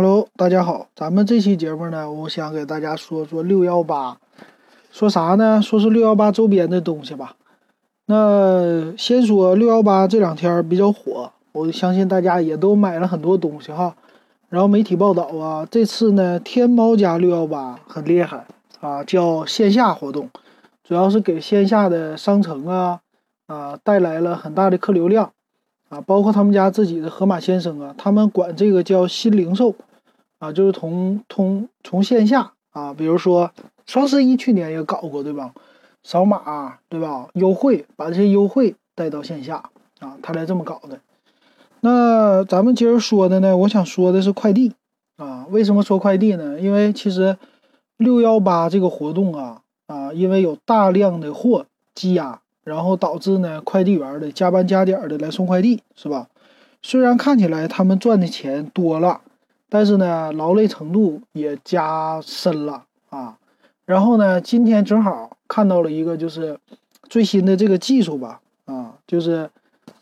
Hello，大家好，咱们这期节目呢，我想给大家说说六幺八，说啥呢？说是六幺八周边的东西吧。那先说六幺八这两天比较火，我相信大家也都买了很多东西哈。然后媒体报道啊，这次呢，天猫家六幺八很厉害啊，叫线下活动，主要是给线下的商城啊啊带来了很大的客流量。啊，包括他们家自己的盒马鲜生啊，他们管这个叫新零售，啊，就是从通从线下啊，比如说双十一去年也搞过，对吧？扫码，对吧？优惠，把这些优惠带到线下啊，他来这么搞的。那咱们今儿说的呢，我想说的是快递啊。为什么说快递呢？因为其实六幺八这个活动啊啊，因为有大量的货积压。然后导致呢，快递员的加班加点的来送快递，是吧？虽然看起来他们赚的钱多了，但是呢，劳累程度也加深了啊。然后呢，今天正好看到了一个就是最新的这个技术吧，啊，就是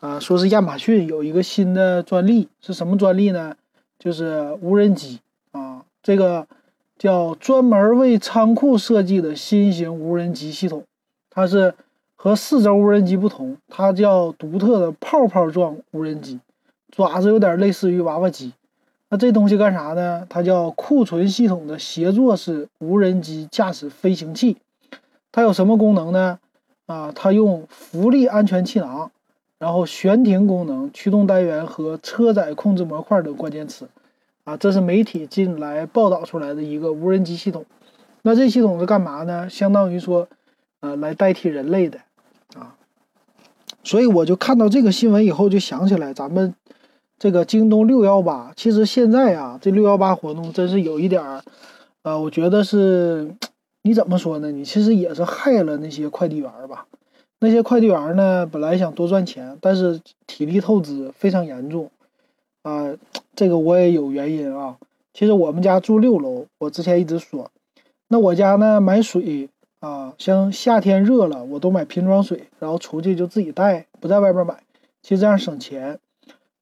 啊，说是亚马逊有一个新的专利，是什么专利呢？就是无人机啊，这个叫专门为仓库设计的新型无人机系统，它是。和四轴无人机不同，它叫独特的泡泡状无人机，爪子有点类似于娃娃机。那这东西干啥呢？它叫库存系统的协作式无人机驾驶飞行器。它有什么功能呢？啊，它用浮力安全气囊，然后悬停功能、驱动单元和车载控制模块等关键词。啊，这是媒体近来报道出来的一个无人机系统。那这系统是干嘛呢？相当于说，呃，来代替人类的。啊所以我就看到这个新闻以后，就想起来咱们这个京东六幺八。其实现在啊，这六幺八活动真是有一点儿，呃，我觉得是 你怎么说呢？你其实也是害了那些快递员吧？那些快递员呢，本来想多赚钱，但是体力透支非常严重啊。这个我也有原因啊。其实我们家住六楼，我之前一直说，那我家呢买水。啊，像夏天热了，我都买瓶装水，然后出去就自己带，不在外边买。其实这样省钱。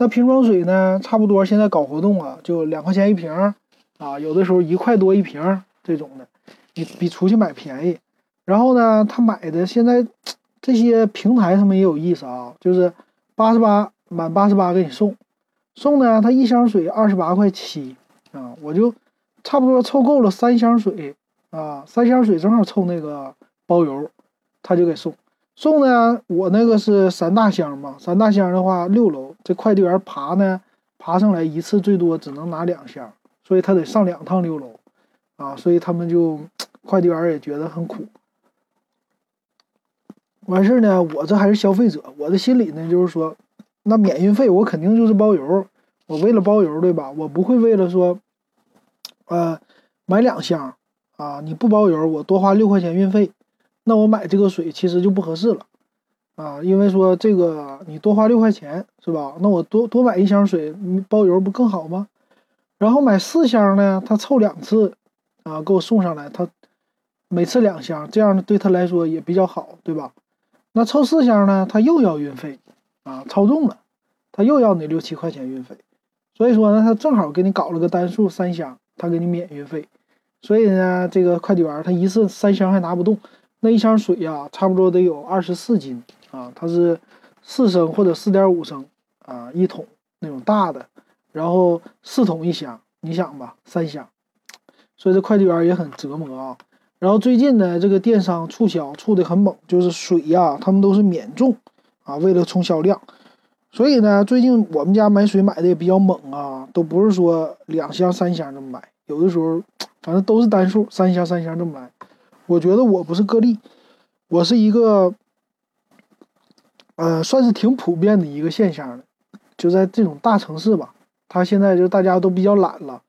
那瓶装水呢，差不多现在搞活动啊，就两块钱一瓶啊，有的时候一块多一瓶这种的，比比出去买便宜。然后呢，他买的现在这些平台他们也有意思啊，就是八十八满八十八给你送，送呢，他一箱水二十八块七啊，我就差不多凑够了三箱水。啊，三箱水正好凑那个包邮，他就给送送呢。我那个是三大箱嘛，三大箱的话，六楼这快递员爬呢，爬上来一次最多只能拿两箱，所以他得上两趟六楼啊。所以他们就快递员也觉得很苦。完事儿呢，我这还是消费者，我的心里呢就是说，那免运费我肯定就是包邮，我为了包邮对吧？我不会为了说，呃，买两箱。啊，你不包邮，我多花六块钱运费，那我买这个水其实就不合适了，啊，因为说这个你多花六块钱是吧？那我多多买一箱水，包邮不更好吗？然后买四箱呢，他凑两次，啊，给我送上来，他每次两箱，这样对他来说也比较好，对吧？那凑四箱呢，他又要运费，啊，超重了，他又要你六七块钱运费，所以说呢，他正好给你搞了个单数三箱，他给你免运费。所以呢，这个快递员他一次三箱还拿不动，那一箱水呀，差不多得有二十四斤啊，它是四升或者四点五升啊一桶那种大的，然后四桶一箱，你想吧，三箱，所以这快递员也很折磨啊。然后最近呢，这个电商促销促的很猛，就是水呀，他们都是免重啊，为了冲销量。所以呢，最近我们家买水买的也比较猛啊，都不是说两箱三箱这么买，有的时候。反正都是单数，三箱三箱这么来。我觉得我不是个例，我是一个，呃，算是挺普遍的一个现象的。就在这种大城市吧，他现在就大家都比较懒了，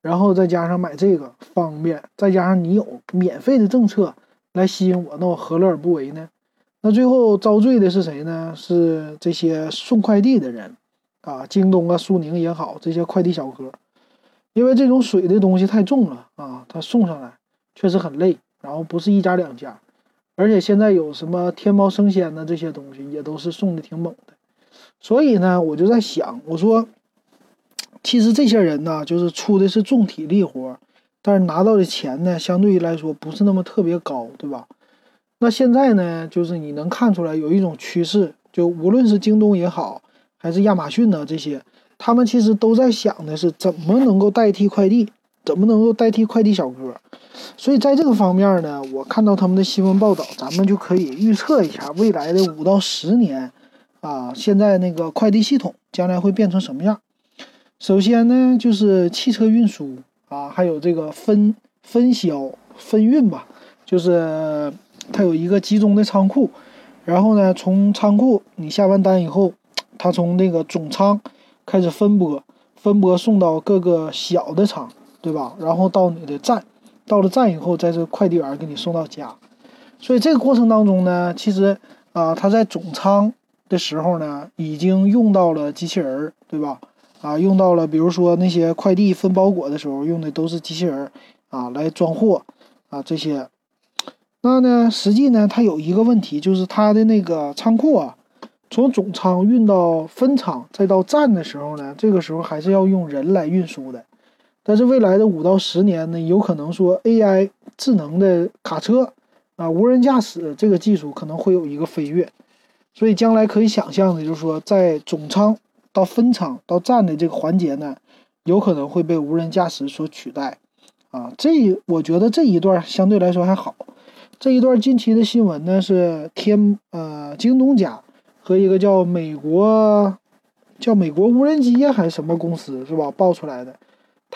然后再加上买这个方便，再加上你有免费的政策来吸引我，那我何乐而不为呢？那最后遭罪的是谁呢？是这些送快递的人啊，京东啊、苏宁也好，这些快递小哥。因为这种水的东西太重了啊，他送上来确实很累，然后不是一家两家，而且现在有什么天猫生鲜的这些东西也都是送的挺猛的，所以呢，我就在想，我说其实这些人呢，就是出的是重体力活，但是拿到的钱呢，相对于来说不是那么特别高，对吧？那现在呢，就是你能看出来有一种趋势，就无论是京东也好，还是亚马逊呢这些，他们其实都在想的是怎么能够代替快递，怎么能够代替快递小哥。所以在这个方面呢，我看到他们的新闻报道，咱们就可以预测一下未来的五到十年，啊，现在那个快递系统将来会变成什么样？首先呢，就是汽车运输啊，还有这个分分销分运吧，就是它有一个集中的仓库，然后呢，从仓库你下完单以后，它从那个总仓开始分拨，分拨送到各个小的仓，对吧？然后到你的站。到了站以后，在这快递员给你送到家，所以这个过程当中呢，其实啊，他在总仓的时候呢，已经用到了机器人，对吧？啊，用到了，比如说那些快递分包裹的时候用的都是机器人啊，来装货啊这些。那呢，实际呢，它有一个问题，就是它的那个仓库啊，从总仓运到分仓再到站的时候呢，这个时候还是要用人来运输的。但是未来的五到十年呢，有可能说 AI 智能的卡车啊，无人驾驶这个技术可能会有一个飞跃，所以将来可以想象的就是说，在总仓到分仓到站的这个环节呢，有可能会被无人驾驶所取代啊。这我觉得这一段相对来说还好。这一段近期的新闻呢，是天呃京东家和一个叫美国叫美国无人机还是什么公司是吧爆出来的。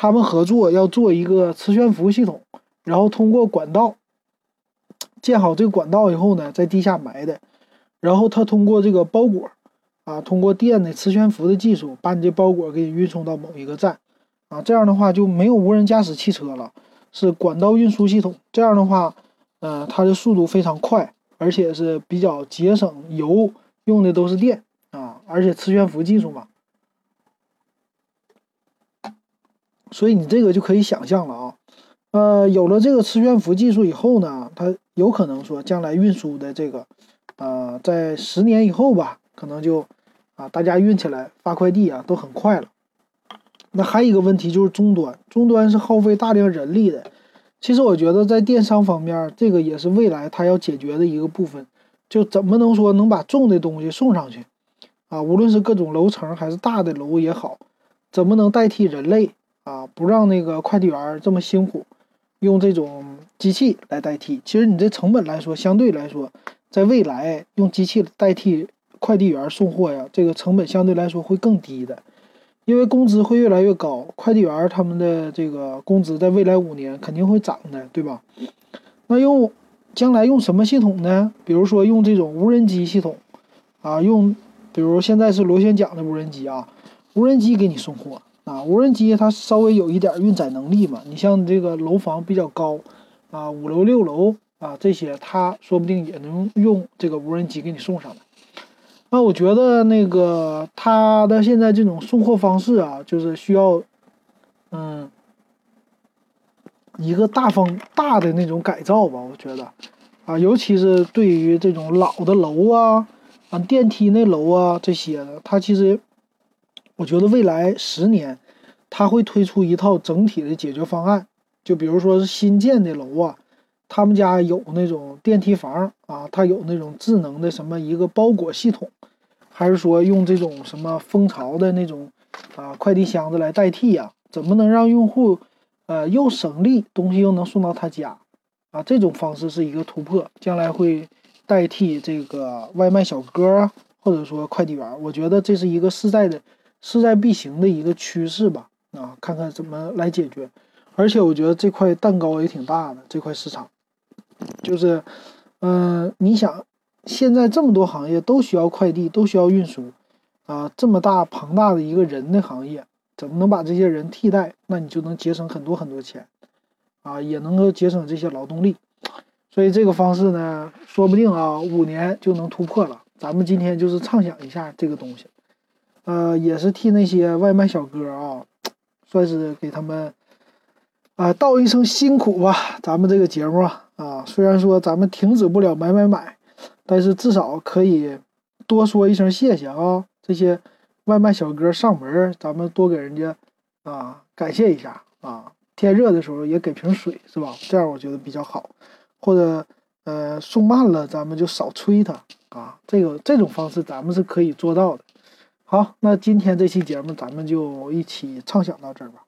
他们合作要做一个磁悬浮系统，然后通过管道建好这个管道以后呢，在地下埋的，然后他通过这个包裹啊，通过电的磁悬浮的技术，把你这包裹给你运送到某一个站啊，这样的话就没有无人驾驶汽车了，是管道运输系统。这样的话，呃，它的速度非常快，而且是比较节省油，用的都是电啊，而且磁悬浮技术嘛。所以你这个就可以想象了啊，呃，有了这个磁悬浮技术以后呢，它有可能说将来运输的这个，呃，在十年以后吧，可能就啊，大家运起来发快递啊都很快了。那还有一个问题就是终端，终端是耗费大量人力的。其实我觉得在电商方面，这个也是未来它要解决的一个部分，就怎么能说能把重的东西送上去啊？无论是各种楼层还是大的楼也好，怎么能代替人类？啊，不让那个快递员这么辛苦，用这种机器来代替。其实你这成本来说，相对来说，在未来用机器代替快递员送货呀，这个成本相对来说会更低的，因为工资会越来越高。快递员他们的这个工资在未来五年肯定会涨的，对吧？那用将来用什么系统呢？比如说用这种无人机系统啊，用比如现在是螺旋桨的无人机啊，无人机给你送货。啊，无人机它稍微有一点运载能力嘛，你像这个楼房比较高，啊，五楼六楼啊这些，它说不定也能用这个无人机给你送上来。那我觉得那个它的现在这种送货方式啊，就是需要，嗯，一个大方大的那种改造吧，我觉得，啊，尤其是对于这种老的楼啊，啊电梯那楼啊这些的，它其实。我觉得未来十年，他会推出一套整体的解决方案。就比如说是新建的楼啊，他们家有那种电梯房啊，它有那种智能的什么一个包裹系统，还是说用这种什么蜂巢的那种啊快递箱子来代替呀？怎么能让用户呃又省力，东西又能送到他家啊？这种方式是一个突破，将来会代替这个外卖小哥啊，或者说快递员。我觉得这是一个势在的。势在必行的一个趋势吧，啊，看看怎么来解决。而且我觉得这块蛋糕也挺大的，这块市场，就是，嗯，你想，现在这么多行业都需要快递，都需要运输，啊，这么大庞大的一个人的行业，怎么能把这些人替代？那你就能节省很多很多钱，啊，也能够节省这些劳动力。所以这个方式呢，说不定啊，五年就能突破了。咱们今天就是畅想一下这个东西。呃，也是替那些外卖小哥啊，算是给他们啊道一声辛苦吧。咱们这个节目啊，虽然说咱们停止不了买买买，但是至少可以多说一声谢谢啊。这些外卖小哥上门，咱们多给人家啊感谢一下啊。天热的时候也给瓶水是吧？这样我觉得比较好。或者呃，送慢了，咱们就少催他啊。这个这种方式咱们是可以做到的。好，那今天这期节目咱们就一起畅想到这儿吧。